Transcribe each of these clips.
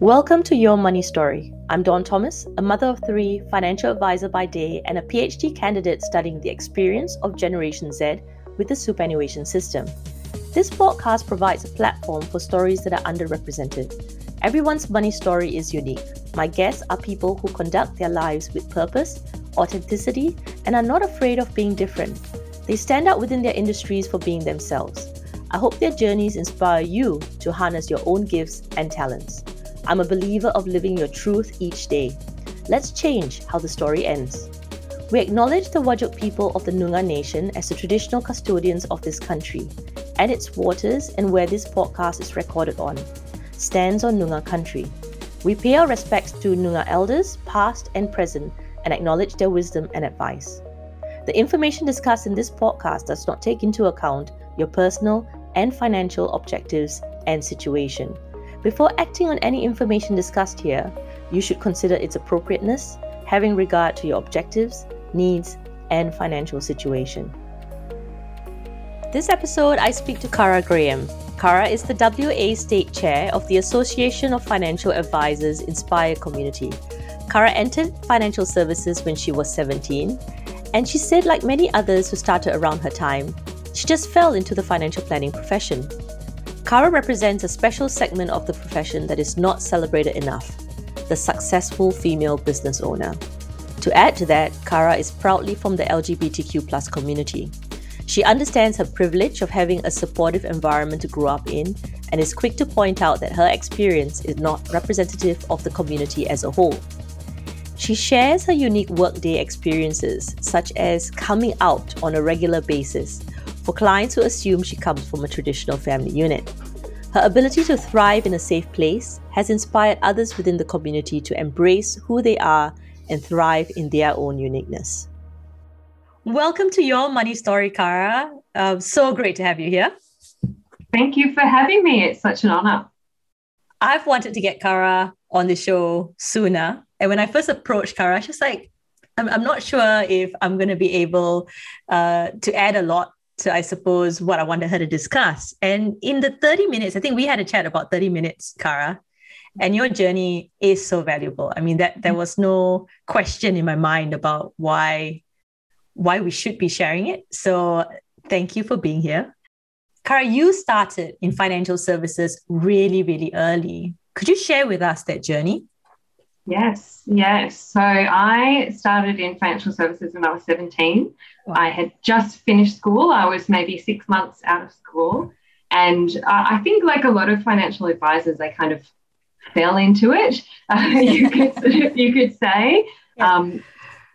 Welcome to Your Money Story. I'm Dawn Thomas, a mother of three, financial advisor by day, and a PhD candidate studying the experience of Generation Z with the superannuation system. This podcast provides a platform for stories that are underrepresented. Everyone's money story is unique. My guests are people who conduct their lives with purpose, authenticity, and are not afraid of being different. They stand out within their industries for being themselves. I hope their journeys inspire you to harness your own gifts and talents. I'm a believer of living your truth each day. Let's change how the story ends. We acknowledge the Whadjuk people of the Noongar Nation as the traditional custodians of this country and its waters and where this podcast is recorded on, stands on Noongar country. We pay our respects to Noongar elders, past and present, and acknowledge their wisdom and advice. The information discussed in this podcast does not take into account your personal and financial objectives and situation. Before acting on any information discussed here, you should consider its appropriateness, having regard to your objectives, needs, and financial situation. This episode, I speak to Cara Graham. Cara is the WA State Chair of the Association of Financial Advisors Inspire Community. Cara entered financial services when she was 17, and she said, like many others who started around her time, she just fell into the financial planning profession. Cara represents a special segment of the profession that is not celebrated enough the successful female business owner. To add to that, Cara is proudly from the LGBTQ community. She understands her privilege of having a supportive environment to grow up in and is quick to point out that her experience is not representative of the community as a whole. She shares her unique workday experiences, such as coming out on a regular basis, for clients who assume she comes from a traditional family unit. Her ability to thrive in a safe place has inspired others within the community to embrace who they are and thrive in their own uniqueness. Welcome to Your Money Story, Cara. Um, so great to have you here. Thank you for having me. It's such an honor. I've wanted to get Cara on the show sooner. And when I first approached Cara, she was like, I'm, I'm not sure if I'm going to be able uh, to add a lot to, I suppose, what I wanted her to discuss. And in the 30 minutes, I think we had a chat about 30 minutes, Cara, and your journey is so valuable. I mean, that there was no question in my mind about why why we should be sharing it. So thank you for being here. Cara, you started in financial services really, really early. Could you share with us that journey? Yes, yes. So I started in financial services when I was 17. I had just finished school. I was maybe six months out of school. And uh, I think, like a lot of financial advisors, they kind of fell into it, uh, you, could, you could say. Yeah. Um,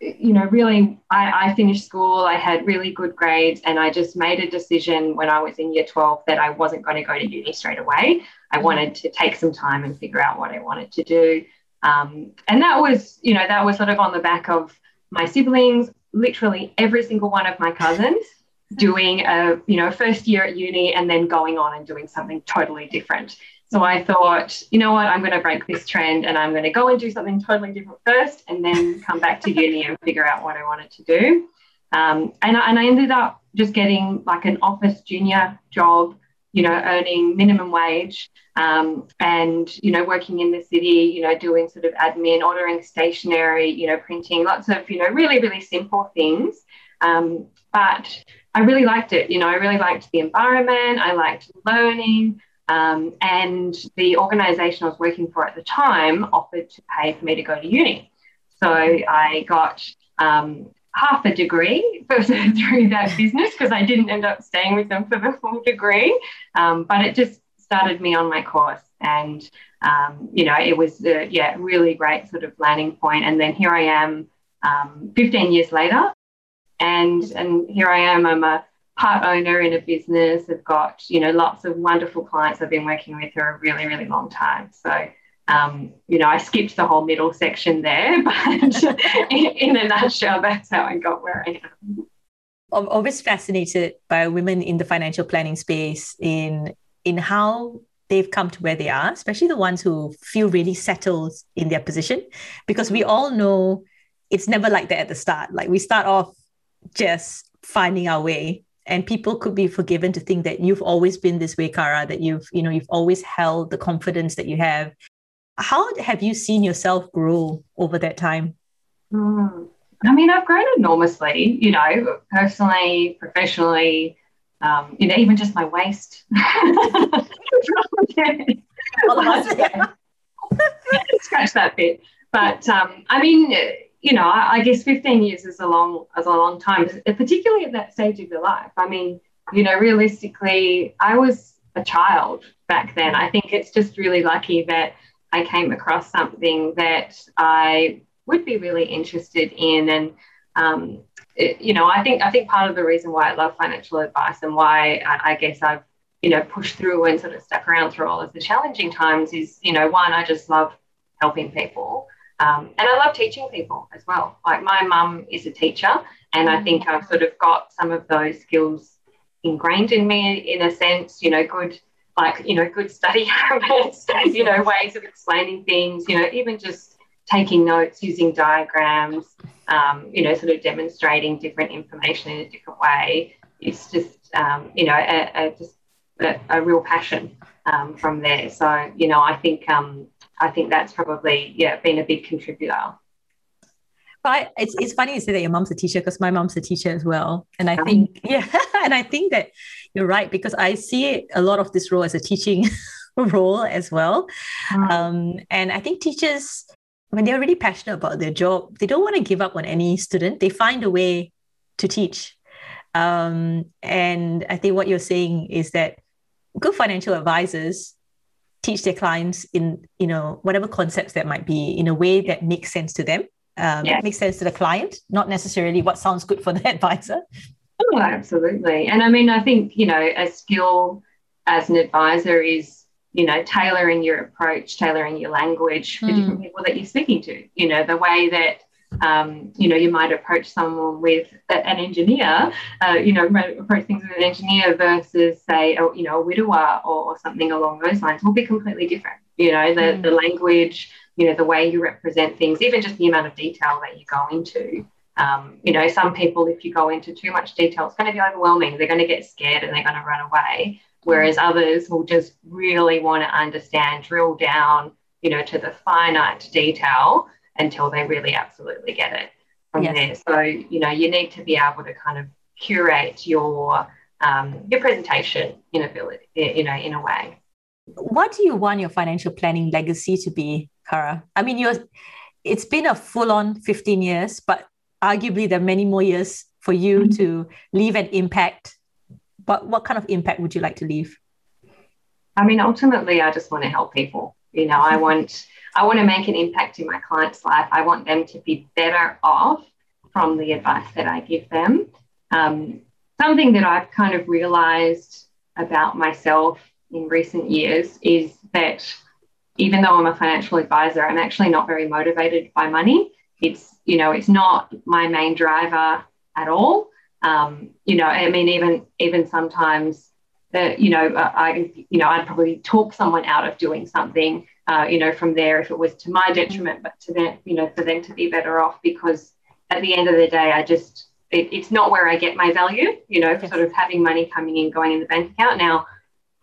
you know, really, I, I, finished school, I had really good grades, and I just made a decision when I was in year 12 that I wasn't going to go to uni straight away. I mm-hmm. wanted to take some time and figure out what I wanted to do. Um, and that was, you know, that was sort of on the back of my siblings, literally every single one of my cousins doing a, you know, first year at uni and then going on and doing something totally different. So I thought, you know what, I'm going to break this trend and I'm going to go and do something totally different first and then come back to uni and figure out what I wanted to do. Um, and, I, and I ended up just getting like an office junior job you know, earning minimum wage um, and, you know, working in the city, you know, doing sort of admin, ordering stationery, you know, printing, lots of, you know, really, really simple things. Um, but I really liked it. You know, I really liked the environment, I liked learning. Um, and the organization I was working for at the time offered to pay for me to go to uni. So I got um, half a degree through that business because I didn't end up staying with them for the full degree. Um, but it just started me on my course. And, um, you know, it was, a, yeah, really great sort of landing point. And then here I am um, 15 years later. And, and here I am, I'm a part owner in a business. I've got, you know, lots of wonderful clients I've been working with for a really, really long time. So, um, you know, I skipped the whole middle section there, but in, in, a nutshell, that's how I got where I am. I'm always fascinated by women in the financial planning space in in how they've come to where they are, especially the ones who feel really settled in their position, because we all know it's never like that at the start. Like we start off just finding our way and people could be forgiven to think that you've always been this way Cara that you've you know you've always held the confidence that you have how have you seen yourself grow over that time? Mm. I mean, I've grown enormously, you know, personally, professionally, um, you know, even just my waist. Scratch that bit. But um, I mean, you know, I, I, guess 15 years is a long, is a long time, particularly at that stage of your life. I mean, you know, realistically, I was a child back then. I think it's just really lucky that I came across something that I would be really interested in. And, um, it, you know, I think I think part of the reason why I love financial advice and why I, I guess I've you know pushed through and sort of stuck around through all of the challenging times is you know one I just love helping people. Um, and I love teaching people as well. Like my mum is a teacher, and I think I've sort of got some of those skills ingrained in me in a sense, you know, good like, you know, good study habits, you know, ways of explaining things, you know, even just taking notes using diagrams, um, you know, sort of demonstrating different information in a different way. It's just, um, you know, a, a just a, a, real passion um, from there. So, you know, I think um, I think that's probably yeah been a big contributor. But it's, it's funny you say that your mom's a teacher because my mom's a teacher as well. And I think, yeah, and I think that you're right because I see a lot of this role as a teaching role as well. Mm. Um, and I think teachers, when they're really passionate about their job, they don't want to give up on any student. They find a way to teach. Um, and I think what you're saying is that good financial advisors teach their clients in you know whatever concepts that might be in a way that makes sense to them um, yes. makes sense to the client, not necessarily what sounds good for the advisor. Oh, absolutely. And I mean, I think, you know, a skill as an advisor is, you know, tailoring your approach, tailoring your language for mm. different people that you're speaking to. You know, the way that um, you know, you might approach someone with an engineer, uh, you know, approach things with an engineer versus, say, a, you know, a widower or, or, something along those lines will be completely different. You know, the, mm. the language, you know, the way you represent things, even just the amount of detail that you go into. Um, you know, some people, if you go into too much detail, it's going to be overwhelming. They're going to get scared and they're going to run away. Whereas others will just really want to understand, drill down, you know, to the finite detail until they really absolutely get it from yes. there. So, you know, you need to be able to kind of curate your um, your presentation in ability, you know, in a way. What do you want your financial planning legacy to be, Cara? I mean, you're it's been a full-on 15 years, but arguably there are many more years for you mm-hmm. to leave an impact. But what kind of impact would you like to leave? I mean, ultimately, I just want to help people. You know, I want I want to make an impact in my client's life. I want them to be better off from the advice that I give them. Um, something that I've kind of realized about myself in recent years is that even though I'm a financial advisor, I'm actually not very motivated by money. It's, you know, it's not my main driver at all. Um, you know, I mean, even even sometimes that, you know, I, you know, I'd probably talk someone out of doing something uh, you know, from there if it was to my detriment, but to them, you know, for them to be better off because at the end of the day, I just, it, it's not where I get my value, you know, yes. sort of having money coming in, going in the bank account. Now,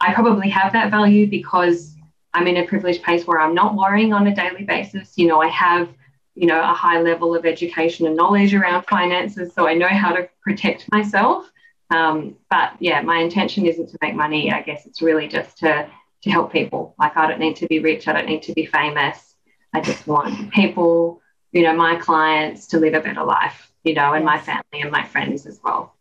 I probably have that value because I'm in a privileged place where I'm not worrying on a daily basis. You know, I have, you know, a high level of education and knowledge around finances, so I know how to protect myself. Um, but yeah, my intention isn't to make money. I guess it's really just to to help people. Like, I don't need to be rich, I don't need to be famous. I just want people, you know, my clients to live a better life, you know, and my family and my friends as well.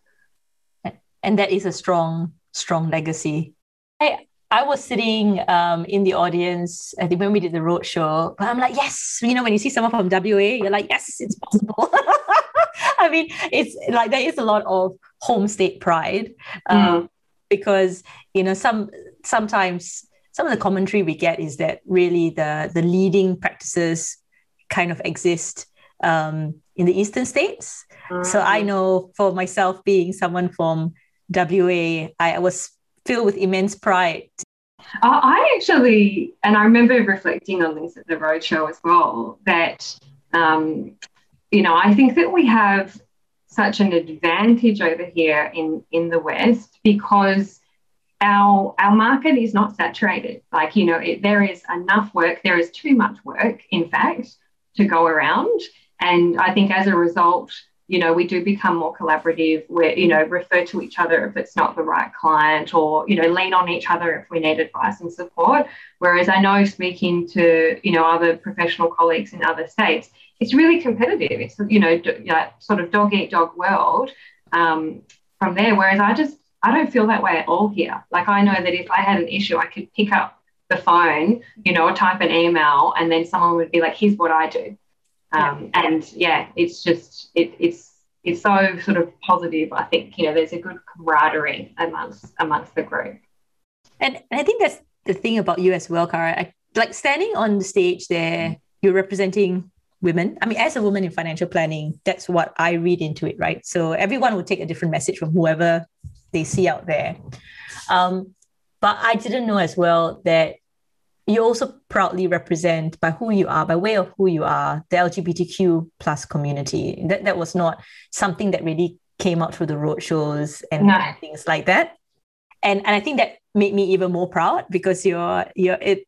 And that is a strong, strong legacy. I, I was sitting um, in the audience, I think when we did the roadshow, but I'm like, yes, you know, when you see someone from WA, you're like, yes, it's possible. I mean, it's like there is a lot of home state pride um, mm. because, you know, some sometimes some of the commentary we get is that really the the leading practices kind of exist um, in the eastern states. Mm-hmm. So I mm-hmm. know for myself, being someone from WA, I was filled with immense pride. I actually, and I remember reflecting on this at the roadshow as well, that, um, you know, I think that we have such an advantage over here in, in the West because our our market is not saturated. Like you know, it, there is enough work. There is too much work, in fact, to go around. And I think as a result, you know, we do become more collaborative. We, you know, refer to each other if it's not the right client, or you know, lean on each other if we need advice and support. Whereas I know speaking to you know other professional colleagues in other states, it's really competitive. It's you know, d- sort of dog eat dog world um, from there. Whereas I just I don't feel that way at all here. Like I know that if I had an issue, I could pick up the phone, you know, or type an email, and then someone would be like, "Here's what I do," um, yeah. and yeah, it's just it, it's it's so sort of positive. I think you know there's a good camaraderie amongst amongst the group. And, and I think that's the thing about you as well, Cara. I, like standing on the stage there, you're representing women. I mean, as a woman in financial planning, that's what I read into it, right? So everyone will take a different message from whoever they see out there. Um, but I didn't know as well that you also proudly represent by who you are, by way of who you are, the LGBTQ plus community. That that was not something that really came out through the roadshows and no. things like that. And and I think that made me even more proud because you're you're it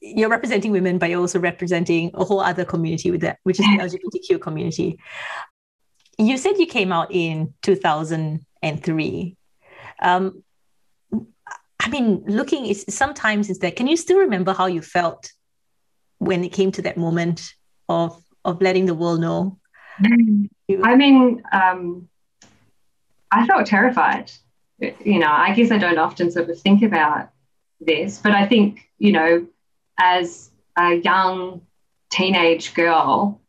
you're representing women, but you're also representing a whole other community with that, which is the LGBTQ community. You said you came out in 2003. Um, I mean, looking is sometimes is that. Can you still remember how you felt when it came to that moment of of letting the world know? I mean, um, I felt terrified. You know, I guess I don't often sort of think about this, but I think you know, as a young teenage girl,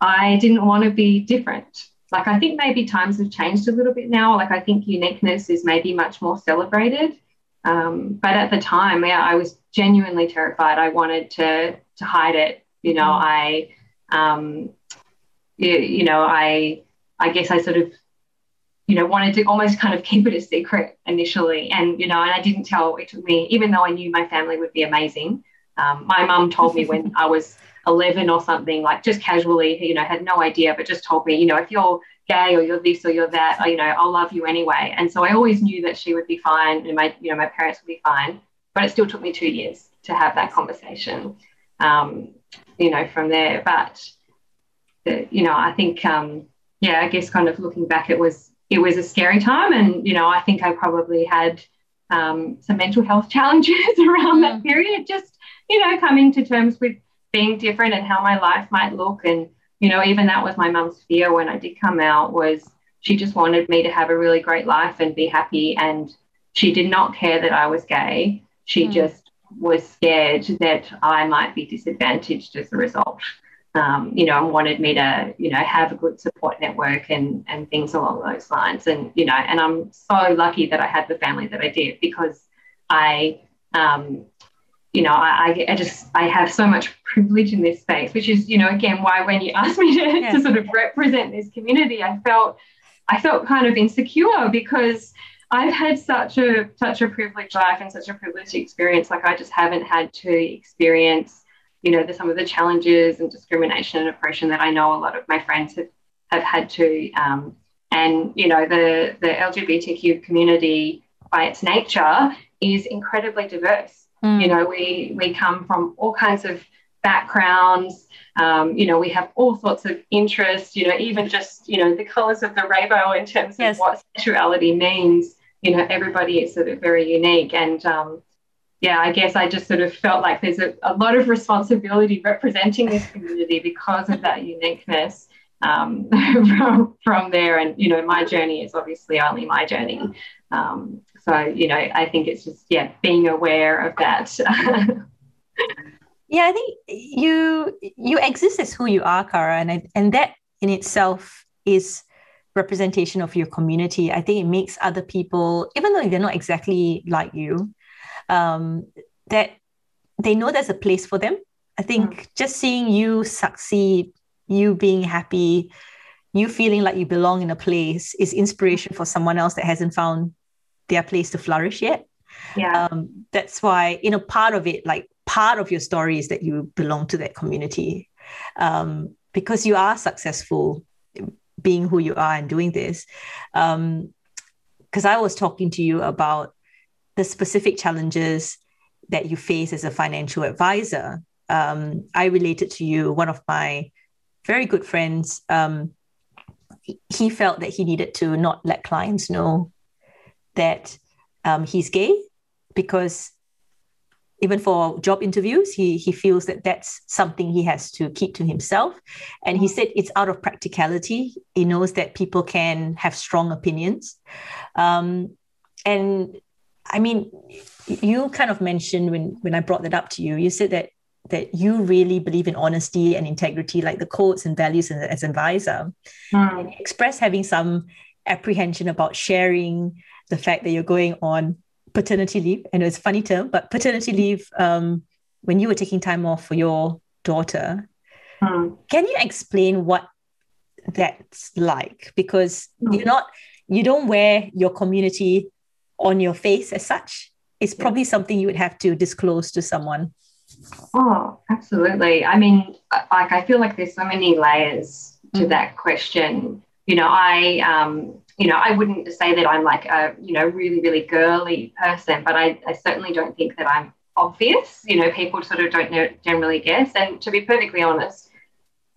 I didn't want to be different like I think maybe times have changed a little bit now. Like I think uniqueness is maybe much more celebrated. Um, but at the time, yeah, I was genuinely terrified. I wanted to to hide it. You know, mm. I, um, you, you know, I, I guess I sort of, you know, wanted to almost kind of keep it a secret initially, and you know, and I didn't tell. It took me, even though I knew my family would be amazing. Um, my mum told me when I was 11 or something, like just casually, you know, had no idea, but just told me, you know, if you're gay or you're this or you're that, or, you know, I'll love you anyway. And so I always knew that she would be fine and my, you know, my parents would be fine. But it still took me two years to have that conversation, um, you know, from there. But, the, you know, I think, um, yeah, I guess kind of looking back, it was, it was a scary time. And, you know, I think I probably had um, some mental health challenges around mm. that period, just, you know, coming to terms with being different and how my life might look. And, you know, even that was my mum's fear when I did come out was she just wanted me to have a really great life and be happy. And she did not care that I was gay. She mm. just was scared that I might be disadvantaged as a result. Um, you know, and wanted me to, you know, have a good support network and and things along those lines. And you know, and I'm so lucky that I had the family that I did because I um, you know, I, I just I have so much privilege in this space, which is, you know, again why when you asked me to, yeah. to sort of represent this community, I felt I felt kind of insecure because I've had such a such a privileged life and such a privileged experience. Like I just haven't had to experience, you know, the, some of the challenges and discrimination and oppression that I know a lot of my friends have, have had to. Um, and you know, the the LGBTQ community by its nature is incredibly diverse. Mm. You know, we we come from all kinds of backgrounds. Um, you know, we have all sorts of interests. You know, even just you know the colours of the rainbow in terms yes. of what sexuality means. You know, everybody is sort of very unique, and um, yeah, I guess I just sort of felt like there's a, a lot of responsibility representing this community because of that uniqueness um, from, from there. And, you know, my journey is obviously only my journey. Um, so, you know, I think it's just, yeah, being aware of that. yeah, I think you you exist as who you are, Cara, and I, and that in itself is representation of your community. I think it makes other people, even though they're not exactly like you, um, that they know there's a place for them. I think mm. just seeing you succeed, you being happy, you feeling like you belong in a place is inspiration for someone else that hasn't found their place to flourish yet. Yeah. Um, that's why, you know, part of it, like part of your story is that you belong to that community um, because you are successful being who you are and doing this. Because um, I was talking to you about the specific challenges that you face as a financial advisor, um, I related to you, one of my very good friends, um, he felt that he needed to not let clients know that um, he's gay because even for job interviews, he he feels that that's something he has to keep to himself. And he said it's out of practicality. He knows that people can have strong opinions. Um, and I mean, you kind of mentioned when when I brought that up to you, you said that that you really believe in honesty and integrity, like the codes and values as, advisor. Mm. And express having some apprehension about sharing the fact that you're going on paternity leave. and it's a funny term, but paternity leave um, when you were taking time off for your daughter. Mm. Can you explain what that's like? Because mm. you're not, you don't wear your community on your face as such. It's probably something you would have to disclose to someone. Oh, absolutely. I mean, like I feel like there's so many layers to mm. that question. You know, I um, you know, I wouldn't say that I'm like a, you know, really, really girly person, but I, I certainly don't think that I'm obvious. You know, people sort of don't know, generally guess. And to be perfectly honest,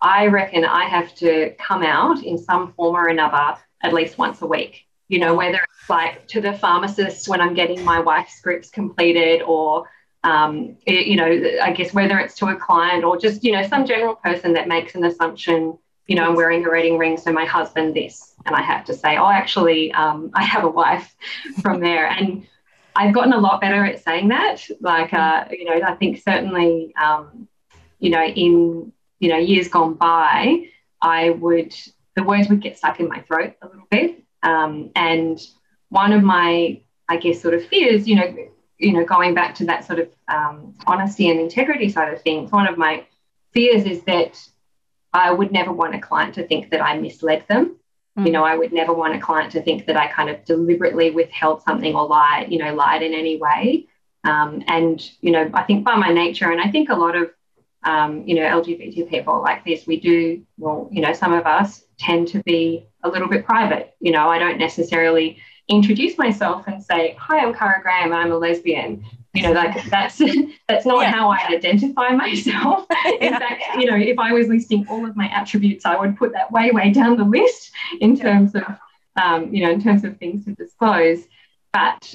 I reckon I have to come out in some form or another at least once a week. You know, whether it's like to the pharmacist when I'm getting my wife's scripts completed, or um, you know, I guess whether it's to a client or just you know some general person that makes an assumption you know, I'm wearing a wedding ring, so my husband this. And I have to say, oh, actually, um, I have a wife from there. And I've gotten a lot better at saying that. Like, uh, you know, I think certainly, um, you know, in, you know, years gone by, I would, the words would get stuck in my throat a little bit. Um, and one of my, I guess, sort of fears, you know, you know, going back to that sort of um, honesty and integrity side of things, one of my fears is that I would never want a client to think that I misled them. Mm. You know, I would never want a client to think that I kind of deliberately withheld something or lied, you know, lied in any way. Um, and, you know, I think by my nature, and I think a lot of, um, you know, LGBT people like this, we do, well, you know, some of us tend to be a little bit private. You know, I don't necessarily introduce myself and say, Hi, I'm Cara Graham, I'm a lesbian you know like that's that's not yeah. how i identify myself. In fact you know if i was listing all of my attributes i would put that way way down the list in terms of um, you know in terms of things to disclose. But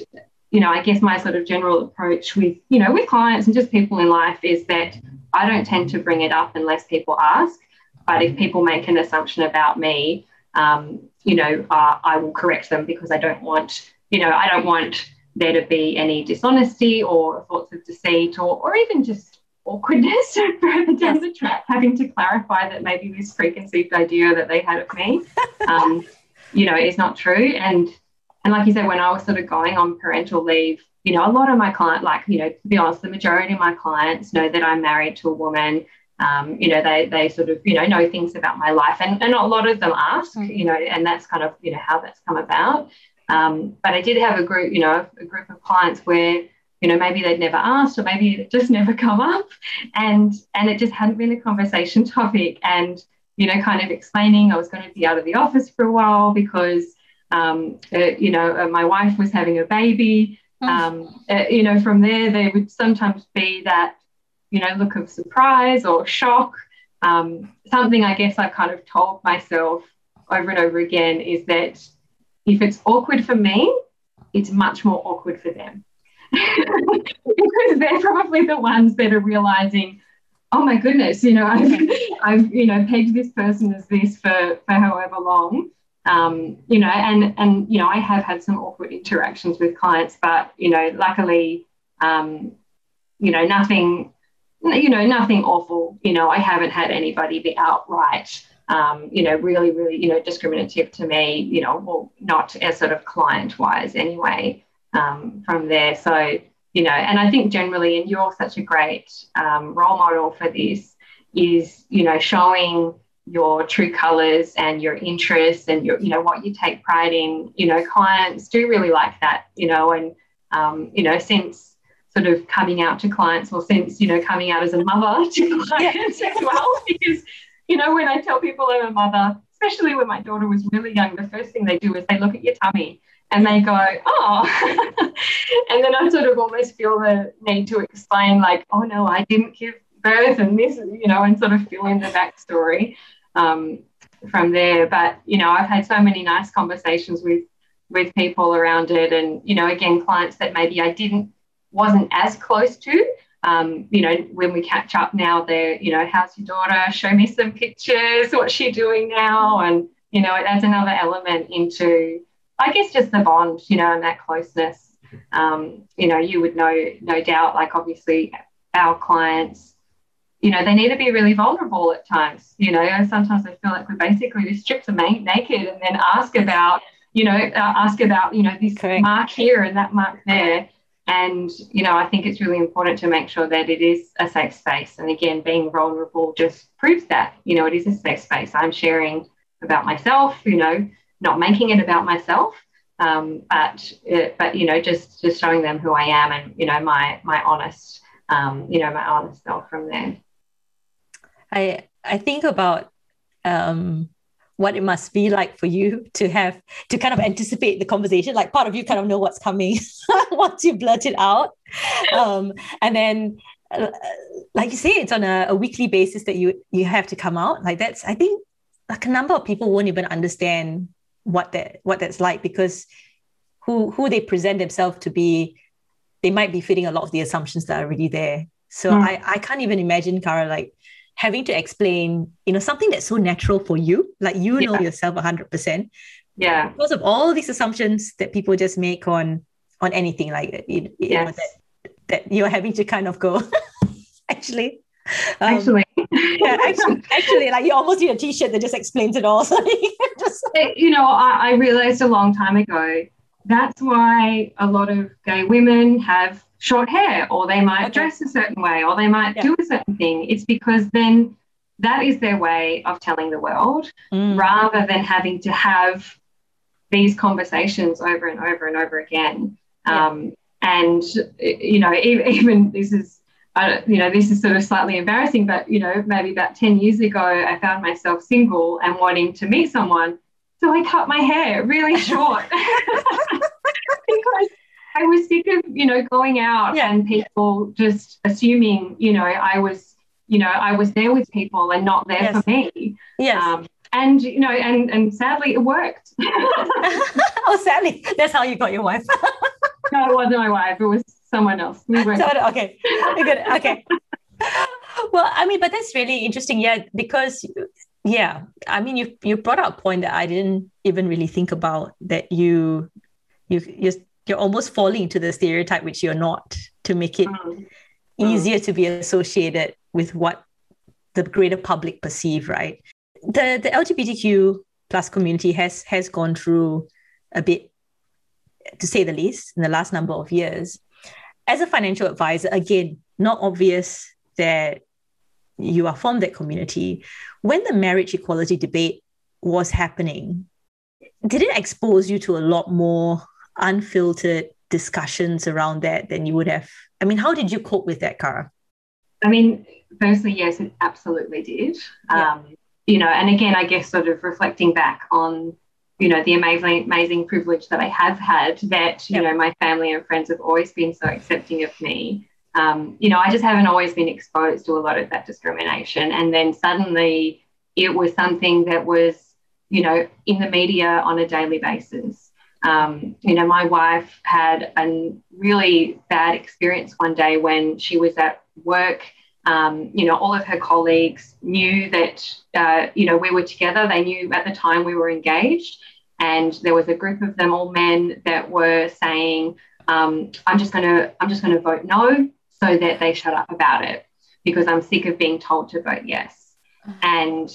you know i guess my sort of general approach with you know with clients and just people in life is that i don't tend to bring it up unless people ask. But if people make an assumption about me um, you know uh, i will correct them because i don't want you know i don't want there to be any dishonesty or thoughts of deceit or, or even just awkwardness further down the track, having to clarify that maybe this preconceived idea that they had of me, um, you know, is not true. And and like you said, when I was sort of going on parental leave, you know, a lot of my client, like, you know, to be honest, the majority of my clients know that I'm married to a woman. Um, you know, they they sort of, you know, know things about my life. And, and a lot of them ask, mm-hmm. you know, and that's kind of, you know, how that's come about. Um, but I did have a group, you know, a group of clients where, you know, maybe they'd never asked or maybe it just never come up and and it just hadn't been a conversation topic. And, you know, kind of explaining I was going to be out of the office for a while because, um, uh, you know, uh, my wife was having a baby. Oh. Um, uh, you know, from there, there would sometimes be that, you know, look of surprise or shock. Um, something I guess I kind of told myself over and over again is that if it's awkward for me, it's much more awkward for them. because they're probably the ones that are realizing, oh my goodness, you know, I've, I've you know, pegged this person as this for, for however long. Um, you know, and and you know, I have had some awkward interactions with clients, but you know, luckily, um, you know, nothing, you know, nothing awful. You know, I haven't had anybody be outright um, you know, really, really, you know, discriminative to me, you know, well, not as sort of client wise anyway, um, from there. So, you know, and I think generally, and you're such a great um, role model for this, is, you know, showing your true colors and your interests and your, you know, what you take pride in. You know, clients do really like that, you know, and, um, you know, since sort of coming out to clients or since, you know, coming out as a mother to clients as well, because you know, when I tell people I'm a mother, especially when my daughter was really young, the first thing they do is they look at your tummy and they go, oh. and then I sort of almost feel the need to explain, like, oh no, I didn't give birth and this, you know, and sort of fill in the backstory um, from there. But, you know, I've had so many nice conversations with with people around it and, you know, again, clients that maybe I didn't wasn't as close to. Um, you know, when we catch up now, they're, you know, how's your daughter? Show me some pictures. What's she doing now? And, you know, it adds another element into I guess just the bond, you know, and that closeness. Um, you know, you would know, no doubt, like obviously our clients, you know, they need to be really vulnerable at times. You know, sometimes I feel like we basically just strip them naked and then ask about, you know, uh, ask about, you know, this Correct. mark here and that mark there. And, you know, I think it's really important to make sure that it is a safe space. And again, being vulnerable just proves that, you know, it is a safe space. I'm sharing about myself, you know, not making it about myself, um, but uh, but you know just just showing them who I am and you know my my honest um, you know my honest self from there. I I think about um, what it must be like for you to have to kind of anticipate the conversation. Like part of you kind of know what's coming once you blurt it out, um, and then. Uh, like you say, it's on a, a weekly basis that you you have to come out. Like that's, I think, like a number of people won't even understand what that what that's like because who who they present themselves to be they might be fitting a lot of the assumptions that are already there so mm. i i can't even imagine Cara like having to explain you know something that's so natural for you like you yeah. know yourself 100% yeah because of all these assumptions that people just make on on anything like you, you yes. know that that you're having to kind of go actually um, actually, yeah, actually, actually, like you almost need a T-shirt that just explains it all. So you, just... you know, I, I realized a long time ago that's why a lot of gay women have short hair, or they might okay. dress a certain way, or they might yeah. do a certain thing. It's because then that is their way of telling the world, mm. rather than having to have these conversations over and over and over again. Yeah. Um, and you know, even, this is I, you know, this is sort of slightly embarrassing, but you know, maybe about 10 years ago, I found myself single and wanting to meet someone. So I cut my hair really short because I was sick of, you know, going out yeah. and people just assuming, you know, I was, you know, I was there with people and not there yes. for me. Yes. Um, and you know, and and sadly, it worked. oh, sadly, that's how you got your wife. no, it wasn't my wife. It was someone else. We were so, okay. Good. Okay. well, I mean, but that's really interesting. Yeah, because yeah, I mean, you you brought up a point that I didn't even really think about that you you you're, you're almost falling into the stereotype which you're not to make it mm. easier mm. to be associated with what the greater public perceive, right? The the LGBTQ plus community has has gone through a bit to say the least in the last number of years as a financial advisor, again, not obvious that you are from that community. When the marriage equality debate was happening, did it expose you to a lot more unfiltered discussions around that than you would have? I mean, how did you cope with that, Cara? I mean, firstly, yes, it absolutely did. Yeah. Um, you know, and again, I guess sort of reflecting back on you know the amazing amazing privilege that I have had that you yep. know my family and friends have always been so accepting of me. Um, you know, I just haven't always been exposed to a lot of that discrimination, and then suddenly it was something that was you know in the media on a daily basis. Um, you know, my wife had a really bad experience one day when she was at work um, you know, all of her colleagues knew that, uh, you know, we were together. They knew at the time we were engaged. And there was a group of them, all men, that were saying, um, I'm just going to, I'm just going to vote no so that they shut up about it because I'm sick of being told to vote yes. Mm-hmm. And,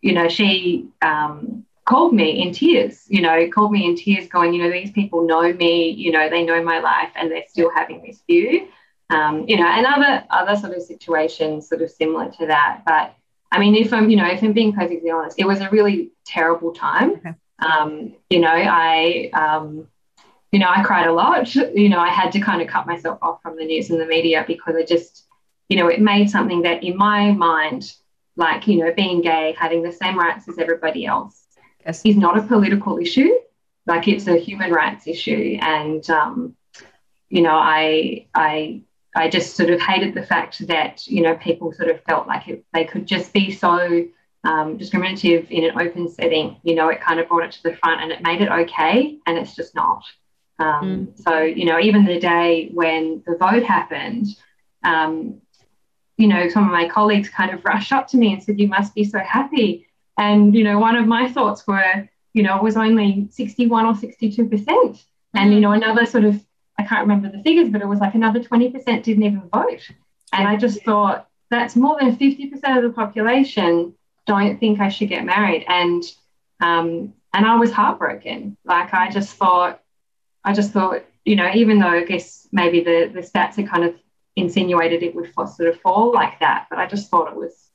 you know, she um, called me in tears, you know, called me in tears going, you know, these people know me, you know, they know my life and they're still having this view um, you know, and other other sort of situations sort of similar to that. But I mean, if I'm, you know, if I'm being perfectly honest, it was a really terrible time. Okay. Um, you know, I, um, you know, I cried a lot. You know, I had to kind of cut myself off from the news and the media because I just, you know, it made something that in my mind, like, you know, being gay, having the same rights as everybody else. Is not a political issue. Like it's a human rights issue, and um, you know, I I I just sort of hated the fact that you know people sort of felt like it, they could just be so um, discriminative in an open setting. You know, it kind of brought it to the front and it made it okay, and it's just not. Um, mm. So, you know, even the day when the vote happened, um, you know, some of my colleagues kind of rushed up to me and said, You must be so happy. And, you know, one of my thoughts were, you know, it was only 61 or 62%. Mm. And, you know, another sort of, I can't remember the figures, but it was like another 20% didn't even vote. And I just thought, that's more than 50% of the population don't think I should get married. And, um, and I was heartbroken. Like, I just thought, I just thought, you know, even though I guess maybe the, the stats are kind of insinuated it would sort of fall like that, but I just thought it was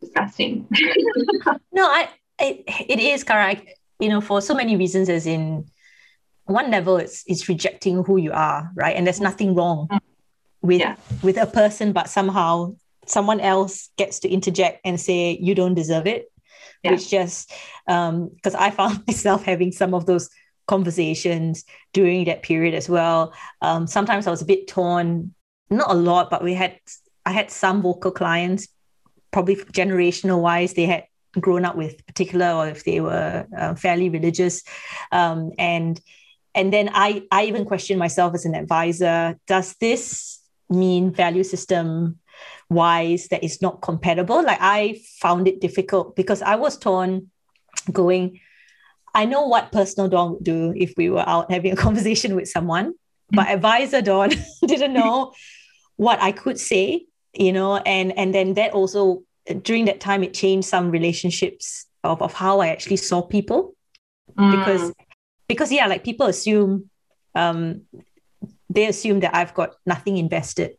disgusting. no, I it, it is correct. You know, for so many reasons, as in one level, it's it's rejecting who you are, right? And there's nothing wrong mm. with yeah. with a person, but somehow someone else gets to interject and say you don't deserve it, yeah. which just because um, I found myself having some of those conversations during that period as well. Um, sometimes I was a bit torn, not a lot, but we had I had some vocal clients, probably generational wise, they had grown up with particular or if they were uh, fairly religious, um, and and then I I even questioned myself as an advisor. Does this mean value system wise that is not compatible? Like I found it difficult because I was torn, going I know what personal Dawn would do if we were out having a conversation with someone, but mm. advisor Dawn didn't know what I could say, you know, and and then that also during that time it changed some relationships of, of how I actually saw people. Mm. Because because yeah, like people assume um they assume that I've got nothing invested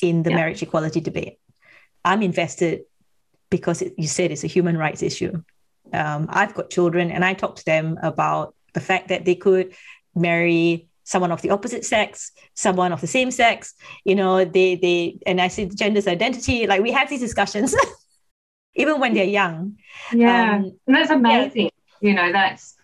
in the yeah. marriage equality debate. I'm invested because it, you said it's a human rights issue um, I've got children and I talk to them about the fact that they could marry someone of the opposite sex, someone of the same sex, you know, they they and I say gender's identity, like we have these discussions even when they're young. Yeah. Um, and that's amazing. Yeah. You know, that's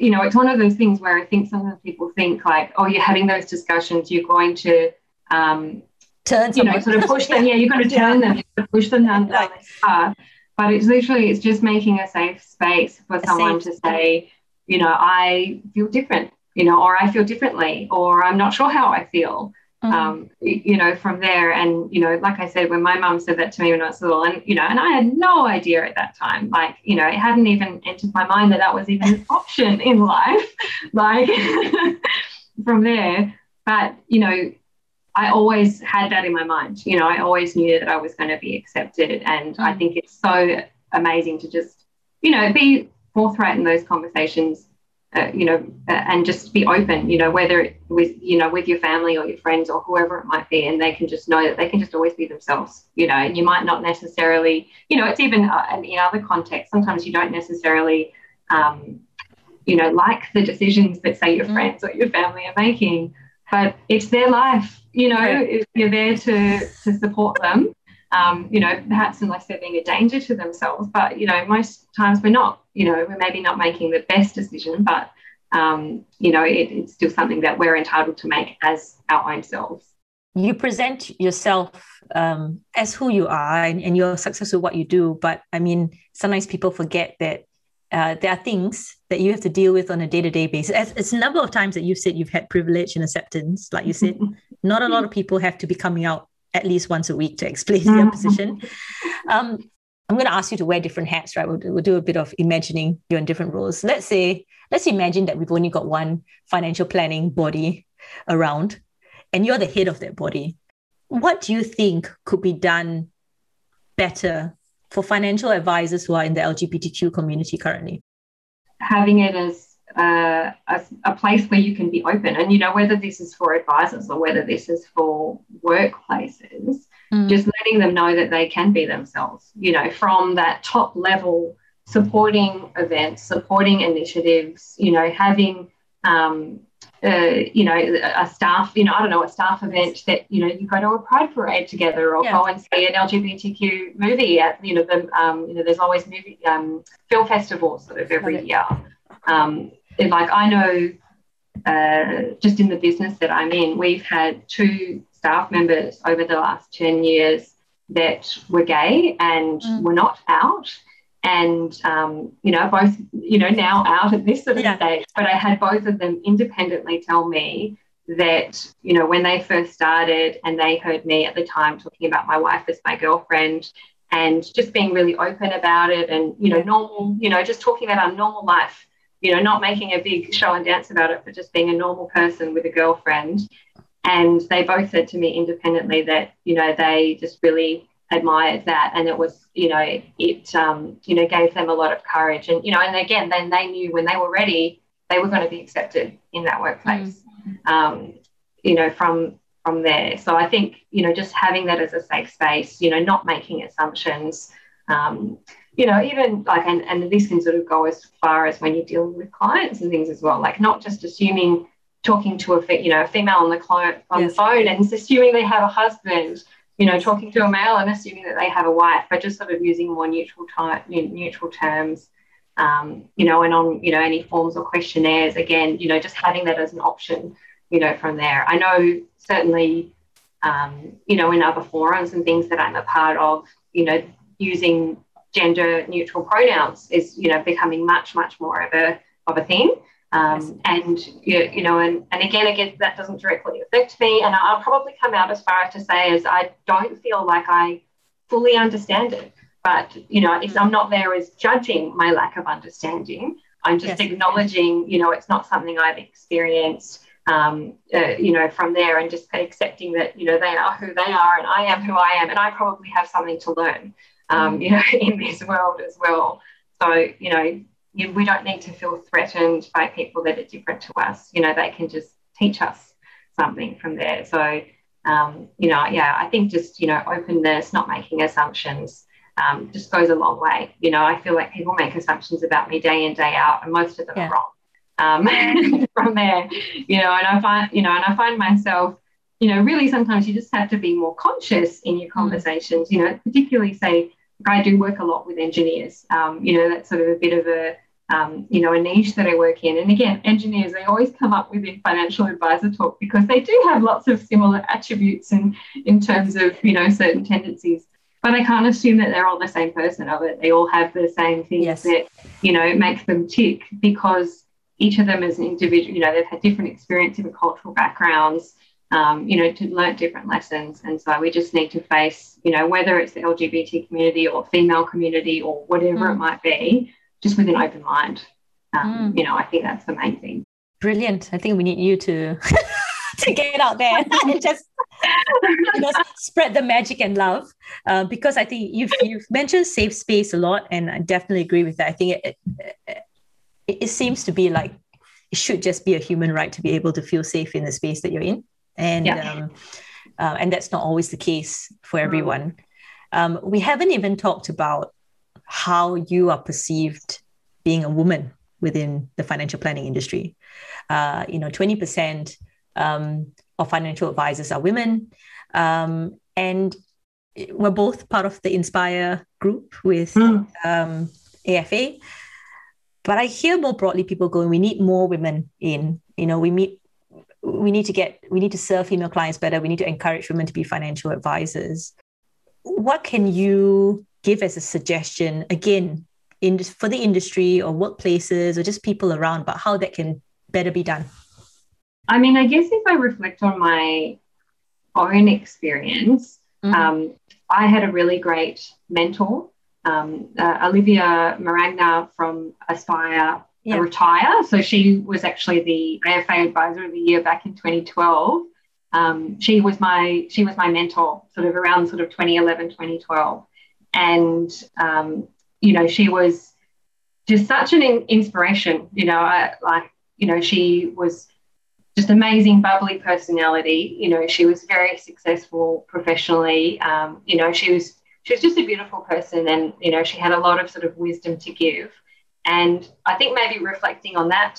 you know, it's one of those things where I think sometimes people think like, oh, you're having those discussions, you're going to um turn you know, sort of push them. Yeah, you're going to turn them, push them down that path. But it's literally it's just making a safe space for someone to say, you know, I feel different, you know, or I feel differently, or I'm not sure how I feel. Mm-hmm. Um, you know, from there, and you know, like I said, when my mum said that to me when I was little, and you know, and I had no idea at that time, like you know, it hadn't even entered my mind that that was even an option in life, like from there. But you know, I always had that in my mind. You know, I always knew that I was going to be accepted. And mm. I think it's so amazing to just, you know, be forthright in those conversations, uh, you know, uh, and just be open, you know, whether it with, you know, with your family or your friends or whoever it might be. And they can just know that they can just always be themselves, you know, and you might not necessarily, you know, it's even uh, in other contexts, sometimes you don't necessarily, um, you know, like the decisions that, say, your mm. friends or your family are making but it's their life. You know, right. you're there to to support them. Um, you know, perhaps unless they're being a danger to themselves. But you know, most times we're not. You know, we're maybe not making the best decision, but um, you know, it, it's still something that we're entitled to make as our own selves. You present yourself um, as who you are, and, and you're successful at what you do. But I mean, sometimes people forget that uh, there are things that you have to deal with on a day-to-day basis. As, it's a number of times that you've said you've had privilege and acceptance, like you said, not a lot of people have to be coming out at least once a week to explain their mm-hmm. position. Um, I'm going to ask you to wear different hats, right? We'll, we'll do a bit of imagining you're in different roles. Let's say, let's imagine that we've only got one financial planning body around, and you're the head of that body. What do you think could be done better for financial advisors who are in the LGBTQ community currently? Having it as uh, a, a, place where you can be open, and you know whether this is for advisors or whether this is for workplaces, mm. just letting them know that they can be themselves. You know, from that top level, supporting events, supporting initiatives. You know, having um, uh, you know, a staff, you know, I don't know, a staff event that, you know, you go to a pride parade together or yeah. go and see an LGBTQ movie at, you know, the, um, you know, there's always movie, um, film festivals sort of every year. Um, like I know uh, just in the business that I'm in, we've had two staff members over the last 10 years that were gay and mm. were not out. And, um, you know, both, you know, now out at this sort of yeah. stage, but I had both of them independently tell me that, you know, when they first started and they heard me at the time talking about my wife as my girlfriend and just being really open about it and, you know, normal, you know, just talking about our normal life, you know, not making a big show and dance about it, but just being a normal person with a girlfriend. And they both said to me independently that, you know, they just really admired that. And it was, you know, it, um, you know, gave them a lot of courage. And, you know, and again, then they knew when they were ready, they were going to be accepted in that workplace, mm. um, you know, from from there. So I think, you know, just having that as a safe space, you know, not making assumptions, um, you know, even like, and, and this can sort of go as far as when you're dealing with clients and things as well, like not just assuming talking to a, you know, a female on the client on yes. the phone and assuming they have a husband, you know, talking to a male and assuming that they have a wife, but just sort of using more neutral type, neutral terms, um, you know, and on, you know, any forms or questionnaires, again, you know, just having that as an option, you know, from there. I know certainly, um, you know, in other forums and things that I'm a part of, you know, using gender neutral pronouns is, you know, becoming much, much more of a, of a thing. Um, and you, know, and, and again, again, that doesn't directly affect me. And I'll probably come out as far as to say as I don't feel like I fully understand it. But you know, if I'm not there as judging my lack of understanding, I'm just yes. acknowledging, you know, it's not something I've experienced um, uh, you know, from there and just accepting that, you know, they are who they are and I am who I am and I probably have something to learn, um, mm. you know, in this world as well. So, you know, you, we don't need to feel threatened by people that are different to us. You know, they can just teach us something from there. So, um, you know, yeah, I think just, you know, openness, not making assumptions, um, just goes a long way. You know, I feel like people make assumptions about me day in, day out, and most of them yeah. are wrong um, from there, you know, and I find, you know, and I find myself, you know, really sometimes you just have to be more conscious in your mm. conversations, you know, particularly say, I do work a lot with engineers, um, you know, that's sort of a bit of a, um, you know, a niche that I work in. And again, engineers, they always come up within financial advisor talk because they do have lots of similar attributes in, in terms of, you know, certain tendencies. But I can't assume that they're all the same person of it. They all have the same things yes. that, you know, make them tick because each of them is an individual, you know, they've had different experience, different cultural backgrounds, um, you know, to learn different lessons. And so we just need to face, you know, whether it's the LGBT community or female community or whatever mm. it might be, just with an open mind. Um, mm. You know, I think that's the main thing. Brilliant. I think we need you to to get out there and just you know, spread the magic and love. Uh, because I think you've you've mentioned safe space a lot, and I definitely agree with that. I think it, it, it, it seems to be like it should just be a human right to be able to feel safe in the space that you're in, and yeah. um, uh, and that's not always the case for mm. everyone. Um, we haven't even talked about how you are perceived being a woman within the financial planning industry. Uh, you know, 20% um, of financial advisors are women. Um, and we're both part of the Inspire group with mm. um, AFA. But I hear more broadly people going, we need more women in, you know, we meet we need to get we need to serve female clients better. We need to encourage women to be financial advisors. What can you give as a suggestion again in for the industry or workplaces or just people around but how that can better be done? I mean i guess if i reflect on my own experience mm-hmm. um, i had a really great mentor. Um, uh, Olivia Maragna from Aspire yeah. retire. So she was actually the AFA Advisor of the Year back in 2012. Um, she was my she was my mentor, sort of around sort of 2011, 2012, and um, you know she was just such an in- inspiration. You know, I, like you know she was just amazing, bubbly personality. You know, she was very successful professionally. Um, you know, she was she was just a beautiful person and you know she had a lot of sort of wisdom to give and i think maybe reflecting on that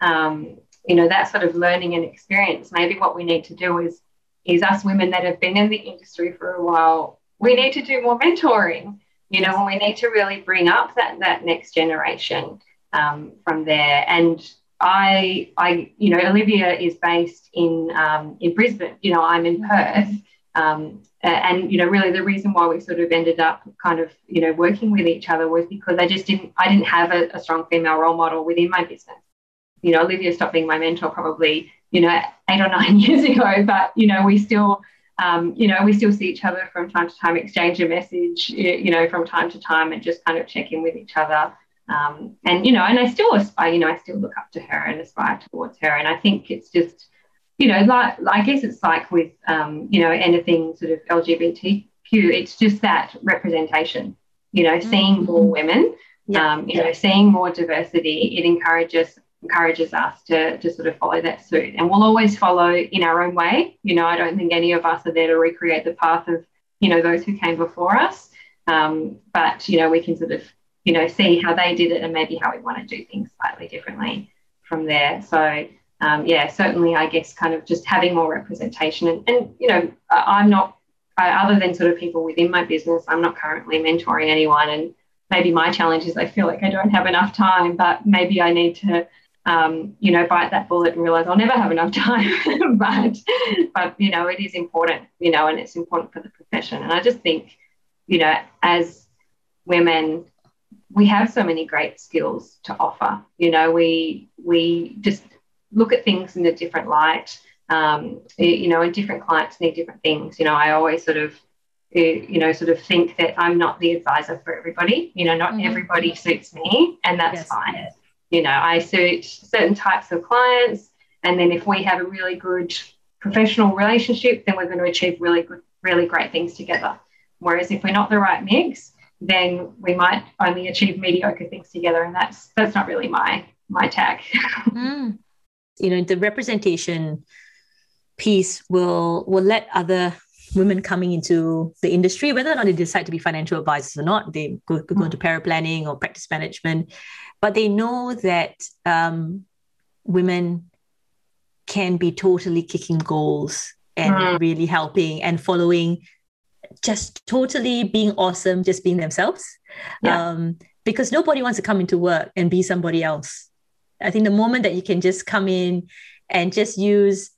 um, you know that sort of learning and experience maybe what we need to do is is us women that have been in the industry for a while we need to do more mentoring you know and we need to really bring up that that next generation um, from there and I, I, you know, Olivia is based in um, in Brisbane. You know, I'm in Perth, um, and you know, really the reason why we sort of ended up kind of you know working with each other was because I just didn't, I didn't have a, a strong female role model within my business. You know, Olivia stopped being my mentor probably you know eight or nine years ago, but you know, we still. Um, you know, we still see each other from time to time, exchange a message, you know, from time to time, and just kind of check in with each other. Um, and you know, and I still aspire, you know, I still look up to her and aspire towards her. And I think it's just, you know, like I guess it's like with um, you know anything sort of LGBTQ, it's just that representation. You know, mm-hmm. seeing more women, yeah. um, you yeah. know, seeing more diversity, it encourages encourages us to, to sort of follow that suit. And we'll always follow in our own way. You know, I don't think any of us are there to recreate the path of, you know, those who came before us. Um, but, you know, we can sort of you know, see how they did it and maybe how we want to do things slightly differently from there. So, um, yeah, certainly, I guess, kind of just having more representation. And, and you know, I'm not, other than sort of people within my business, I'm not currently mentoring anyone. And maybe my challenge is I feel like I don't have enough time, but maybe I need to, um, you know, bite that bullet and realize I'll never have enough time. but, but, you know, it is important, you know, and it's important for the profession. And I just think, you know, as women, we have so many great skills to offer. You know, we we just look at things in a different light. Um, you know, and different clients need different things. You know, I always sort of you know sort of think that I'm not the advisor for everybody. You know, not mm-hmm. everybody suits me, and that's yes, fine. Yes. You know, I suit certain types of clients, and then if we have a really good professional relationship, then we're going to achieve really good, really great things together. Whereas if we're not the right mix, then we might only achieve mediocre things together and that's that's not really my my tag mm. You know the representation piece will will let other women coming into the industry whether or not they decide to be financial advisors or not they go, go into paraplanning or practice management but they know that um, women can be totally kicking goals and mm. really helping and following just totally being awesome, just being themselves. Yeah. Um, because nobody wants to come into work and be somebody else. I think the moment that you can just come in and just use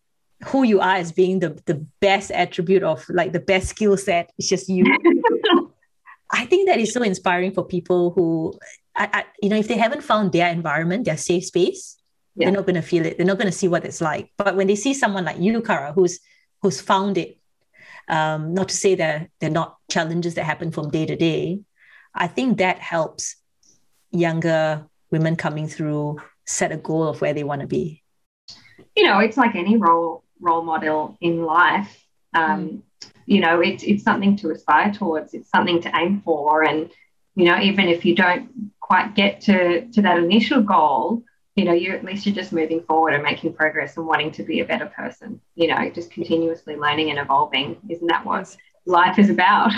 who you are as being the, the best attribute of like the best skill set, it's just you. I think that is so inspiring for people who, I, I, you know, if they haven't found their environment, their safe space, yeah. they're not going to feel it. They're not going to see what it's like. But when they see someone like you, Cara, who's who's found it, um, not to say that they're not challenges that happen from day to day. I think that helps younger women coming through set a goal of where they want to be. You know, it's like any role role model in life. Um, mm. You know, it's it's something to aspire towards. It's something to aim for, and you know, even if you don't quite get to to that initial goal, you know, you at least you're just moving forward and making progress and wanting to be a better person, you know, just continuously learning and evolving. Isn't that what life is about?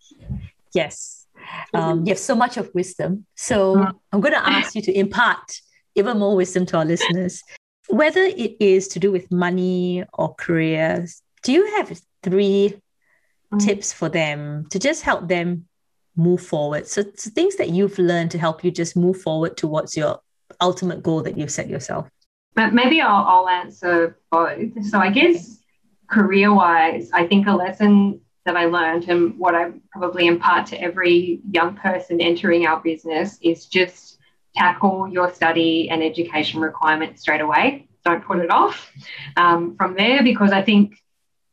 yes. Um, you have so much of wisdom. So mm. I'm going to ask you to impart even more wisdom to our listeners. Whether it is to do with money or careers, do you have three mm. tips for them to just help them move forward? So, so things that you've learned to help you just move forward towards your ultimate goal that you've set yourself? But Maybe I'll, I'll answer both. So I guess career wise, I think a lesson that I learned and what I probably impart to every young person entering our business is just tackle your study and education requirements straight away. Don't put it off um, from there because I think,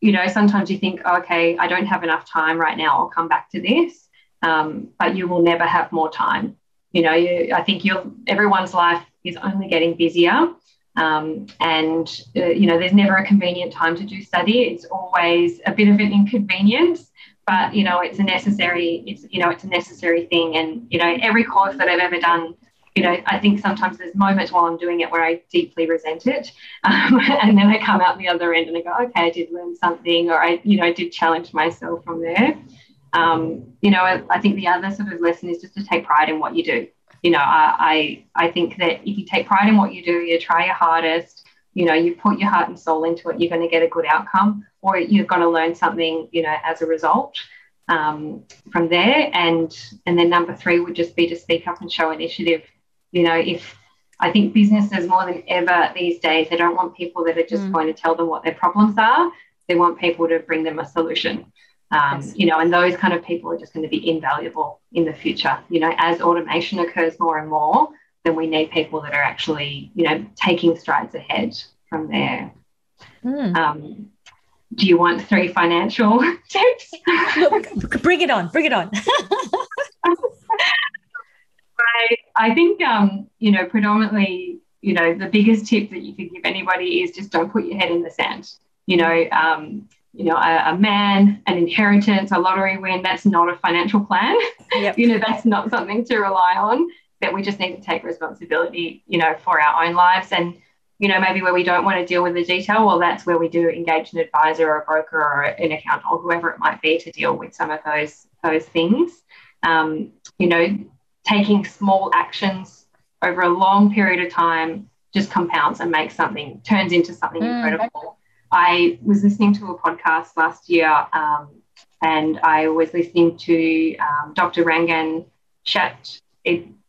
you know, sometimes you think, okay, I don't have enough time right now, I'll come back to this. Um, but you will never have more time you know, you, I think you'll, everyone's life is only getting busier. Um, and, uh, you know, there's never a convenient time to do study. It's always a bit of an inconvenience, but, you know, it's a necessary, it's, you know, it's a necessary thing. And, you know, every course that I've ever done, you know, I think sometimes there's moments while I'm doing it where I deeply resent it. Um, and then I come out the other end and I go, okay, I did learn something, or I, you know, I did challenge myself from there um, you know, I, I, think the other sort of lesson is just to take pride in what you do. You know, I, I, I think that if you take pride in what you do, you try your hardest, you know, you put your heart and soul into it, you're going to get a good outcome, or you're going to learn something, you know, as a result um, from there. And and then number three would just be to speak up and show initiative. You know, if I think businesses more than ever these days, they don't want people that are just mm. going to tell them what their problems are. They want people to bring them a solution. Um, yes. You know, and those kind of people are just going to be invaluable in the future. You know, as automation occurs more and more, then we need people that are actually, you know, taking strides ahead from there. Mm. Um, do you want three financial tips? bring it on, bring it on. I, I think, um, you know, predominantly, you know, the biggest tip that you could give anybody is just don't put your head in the sand. You know, um, you know, a, a, man, an inheritance, a lottery win, that's not a financial plan. Yep. you know, that's not something to rely on. That we just need to take responsibility, you know, for our own lives. And, you know, maybe where we don't want to deal with the detail, well, that's where we do engage an advisor or a broker or an accountant or whoever it might be to deal with some of those those things. Um, you know, taking small actions over a long period of time just compounds and makes something, turns into something mm. incredible. I was listening to a podcast last year um, and I was listening to um, Dr. Rangan Chat,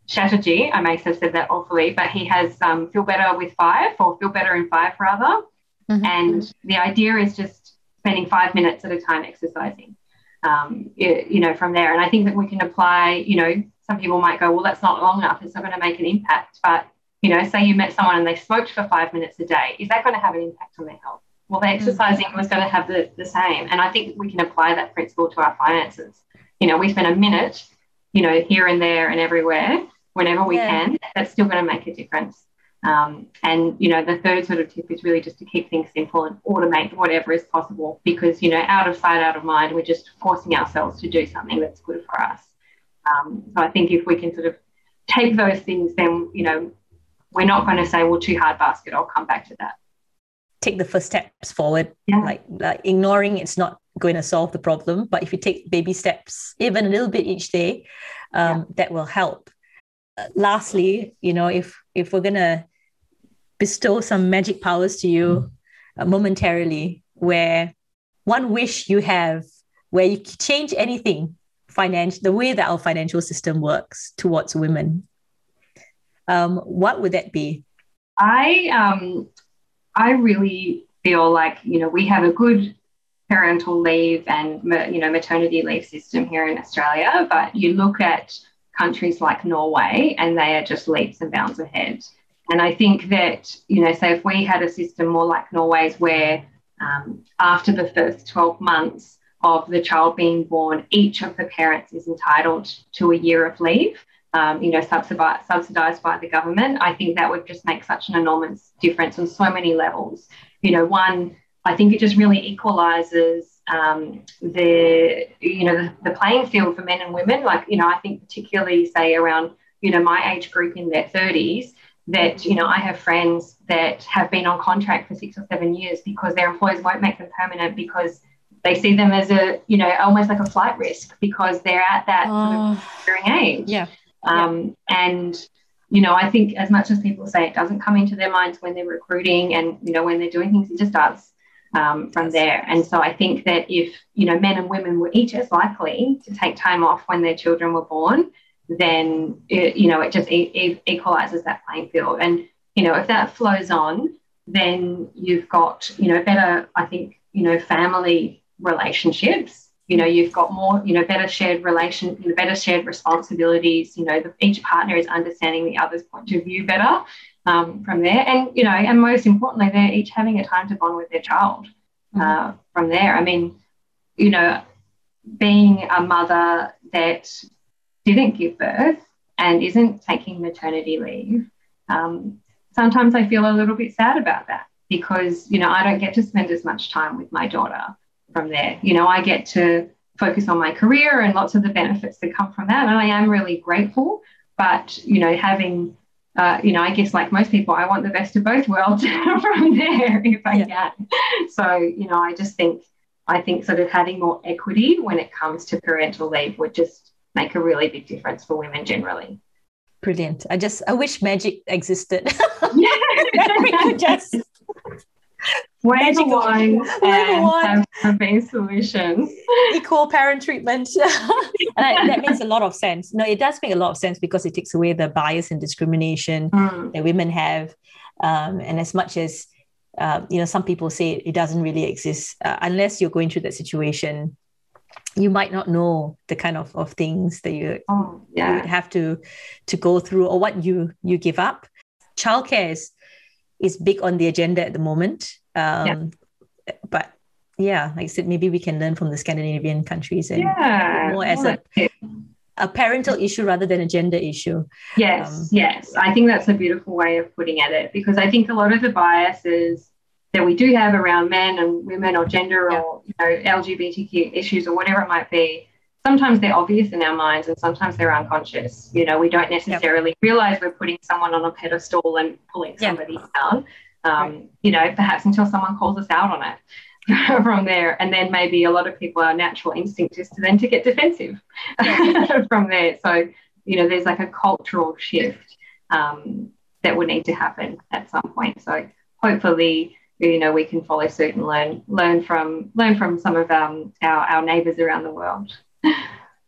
Chatterjee. I may have said that awfully, but he has um, Feel Better with Five or Feel Better in Five, rather. Mm-hmm. And the idea is just spending five minutes at a time exercising, um, you know, from there. And I think that we can apply, you know, some people might go, well, that's not long enough. It's not going to make an impact. But, you know, say you met someone and they smoked for five minutes a day. Is that going to have an impact on their health? Well, the exercising was going to have the, the same. And I think we can apply that principle to our finances. You know, we spend a minute, you know, here and there and everywhere, whenever we yeah. can, that's still going to make a difference. Um, and you know, the third sort of tip is really just to keep things simple and automate whatever is possible because you know, out of sight, out of mind, we're just forcing ourselves to do something that's good for us. Um, so I think if we can sort of take those things, then, you know, we're not going to say, well, too hard basket, I'll come back to that. Take the first steps forward. Yeah. Like, like ignoring it's not going to solve the problem. But if you take baby steps, even a little bit each day, um, yeah. that will help. Uh, lastly, you know, if if we're gonna bestow some magic powers to you uh, momentarily, where one wish you have, where you change anything financial the way that our financial system works towards women. Um, what would that be? I um, i really feel like you know we have a good parental leave and you know maternity leave system here in australia but you look at countries like norway and they are just leaps and bounds ahead. And i think that you know say if we had a system more like norway's where um, after the first 12 months of the child being born, each of the parents is entitled to a year of leave, um, you know, subsidized, subsidized by the government. I think that would just make such an enormous difference on so many levels. You know, one, I think it just really equalizes um, the, you know, the, the playing field for men and women. Like, you know, I think particularly say around, you know, my age group in their 30s, that you know i have friends that have been on contract for six or seven years because their employers won't make them permanent because they see them as a you know almost like a flight risk because they're at that oh, sort of age. Yeah. Um, yeah. and you know i think as much as people say it doesn't come into their minds when they're recruiting and you know when they're doing things it just does um, from there. And so i think that if you know men and women were each as likely to take time off when their children were born then it, you know it just e- e- equalizes that playing field. And you know if that flows on then you've got you know better i think you know family relationships. You know you've got more you know better shared relation you know, better shared responsibilities. You know the, each partner is understanding the other's point of view better um, from there. And you know and most importantly they're each having a time to bond with their child mm-hmm. uh, from there. I mean you know being a mother that didn't give birth and isn't taking maternity leave um, sometimes i feel a little bit sad about that because you know i don't get to spend as much time with my daughter from there. You know, I get to focus on my career and lots of the benefits that come from that. And I am really grateful. But, you know, having, uh, you know, I guess like most people, I want the best of both worlds from there if I yeah. can. So, you know, I just think, I think sort of having more equity when it comes to parental leave would just make a really big difference for women generally. Brilliant. I just, I wish magic existed. Yeah. we could just Wave the wine and have a solution. Equal parent treatment. and that makes a lot of sense. No, it does make a lot of sense because it takes away the bias and discrimination mm. that women have. Um, and as much as uh, you know, some people say it doesn't really exist uh, unless you're going through that situation. You might not know the kind of, of things that you, oh, yeah. you would have to to go through or what you you give up. Childcare is is big on the agenda at the moment. Um, yeah. But yeah, like I said, maybe we can learn from the Scandinavian countries and yeah, more as a a parental issue rather than a gender issue. Yes, um, yes. I think that's a beautiful way of putting at it because I think a lot of the biases that we do have around men and women or gender yeah. or you know LGBTQ issues or whatever it might be, sometimes they're obvious in our minds and sometimes they're unconscious. You know, we don't necessarily yep. realize we're putting someone on a pedestal and pulling somebody yep. down. Um, right. You know, perhaps until someone calls us out on it. from there. And then maybe a lot of people, our natural instinct is to then to get defensive from there. So, you know, there's like a cultural shift um, that would need to happen at some point. So hopefully, you know, we can follow suit and learn learn from learn from some of um, our, our neighbors around the world.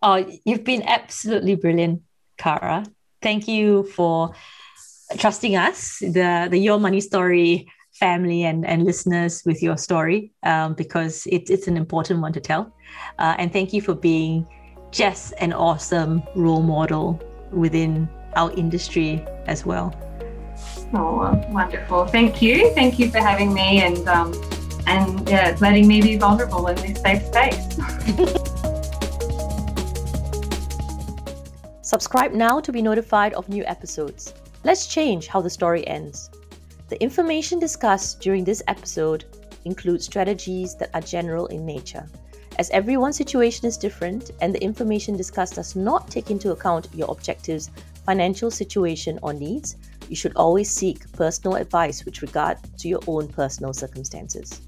Oh, you've been absolutely brilliant, Cara. Thank you for trusting us, the the Your Money Story family and, and listeners with your story um, because it, it's an important one to tell. Uh, and thank you for being just an awesome role model within our industry as well. Oh, wonderful. Thank you. Thank you for having me and, um, and yeah, letting me be vulnerable in this safe space. Subscribe now to be notified of new episodes. Let's change how the story ends. The information discussed during this episode includes strategies that are general in nature. As everyone's situation is different and the information discussed does not take into account your objectives, financial situation, or needs, you should always seek personal advice with regard to your own personal circumstances.